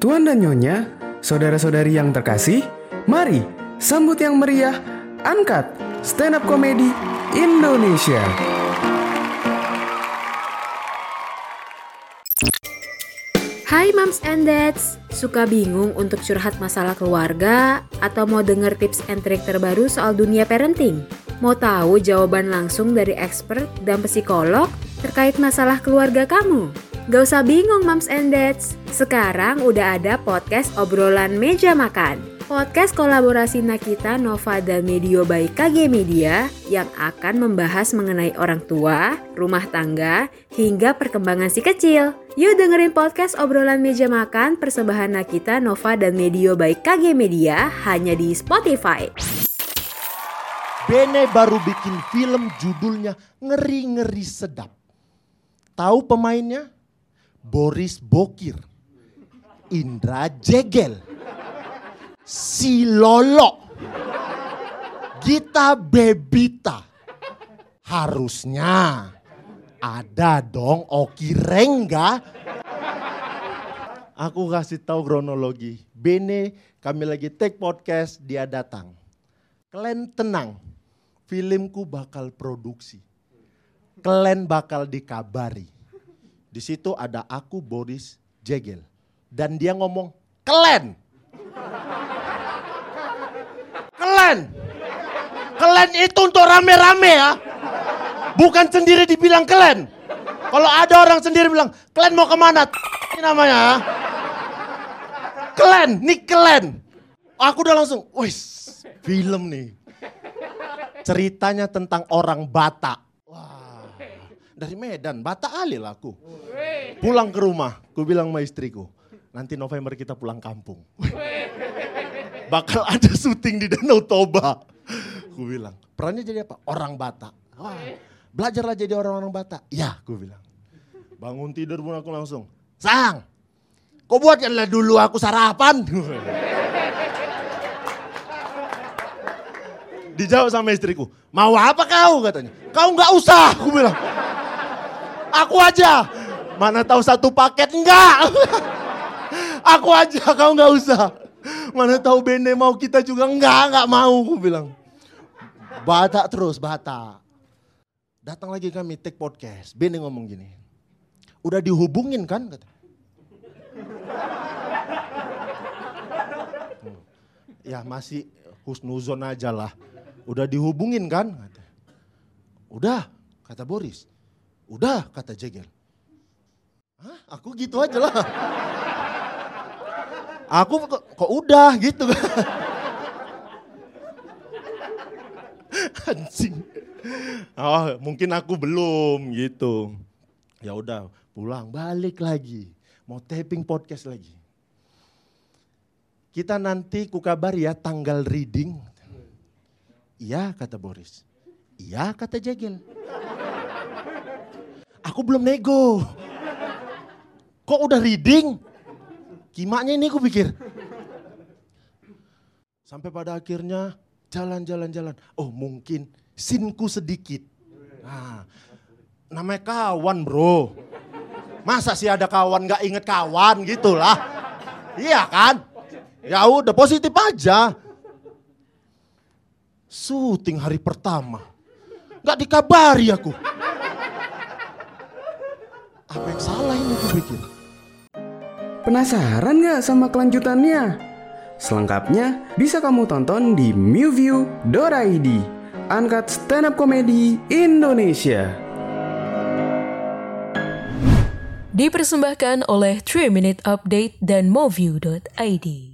Tuan dan Nyonya, saudara-saudari yang terkasih, mari sambut yang meriah, angkat stand up komedi Indonesia. Hai moms and dads, suka bingung untuk curhat masalah keluarga atau mau denger tips and trik terbaru soal dunia parenting? Mau tahu jawaban langsung dari expert dan psikolog terkait masalah keluarga kamu? Gak usah bingung moms and dads, sekarang udah ada podcast obrolan meja makan. Podcast kolaborasi Nakita, Nova, dan Medio by KG Media yang akan membahas mengenai orang tua, rumah tangga, hingga perkembangan si kecil. Yuk dengerin podcast obrolan meja makan persembahan Nakita, Nova, dan Medio by KG Media hanya di Spotify. Bene baru bikin film judulnya Ngeri-Ngeri Sedap. Tahu pemainnya? Boris Bokir, Indra Jegel, si Lolo, Gita Bebita. Harusnya ada dong Oki Rengga. Aku kasih tahu kronologi. Bene kami lagi take podcast, dia datang. Kalian tenang, filmku bakal produksi. Kalian bakal dikabari. Di situ ada aku Boris Jegel. Dan dia ngomong, kalian. Kalian. Kalian itu untuk rame-rame ya. Bukan sendiri dibilang kalian. Kalau ada orang sendiri bilang, kalian mau ke mana? Ini namanya ya. Kalian, nih kalian. Aku udah langsung, wis film nih. Ceritanya tentang orang Batak. Dari Medan, Batak alil aku. Pulang ke rumah, ku bilang sama istriku, nanti November kita pulang kampung. Bakal ada syuting di Danau Toba. Ku bilang, perannya jadi apa? Orang Batak. Wah, belajarlah jadi orang-orang Batak. Ya, ku bilang. Bangun tidur pun aku langsung, Sang, kau buatkanlah dulu aku sarapan. Dijawab sama istriku, mau apa kau katanya? Kau nggak usah, aku bilang. Aku aja. Mana tahu satu paket enggak. aku aja, kau nggak usah. Mana tahu Bende mau kita juga enggak, enggak mau, aku bilang. Batak terus, batak. Datang lagi kami take podcast. Bende ngomong gini. Udah dihubungin kan? Kata. Ya masih husnuzon aja lah. Udah dihubungin kan? Kata. Udah, kata Boris. Udah, kata Jegel. Hah? Aku gitu aja lah. Aku kok, kok udah gitu. Anjing. Oh, mungkin aku belum gitu. Ya udah, pulang balik lagi. Mau taping podcast lagi. Kita nanti ku kabar ya tanggal reading. Iya kata Boris. Iya kata Jegel. Aku belum nego. Kok udah reading? Kimaknya ini aku pikir. Sampai pada akhirnya jalan-jalan-jalan. Oh mungkin sinku sedikit. Nah, namanya kawan bro. Masa sih ada kawan gak inget kawan gitu lah. Iya kan? Ya udah positif aja. Syuting hari pertama. Gak dikabari aku. Apa yang salah ini aku pikir? Penasaran nggak sama kelanjutannya? Selengkapnya bisa kamu tonton di mewview.id. Angkat stand up komedi Indonesia. Dipersembahkan oleh 3 Minute Update dan Moview.id.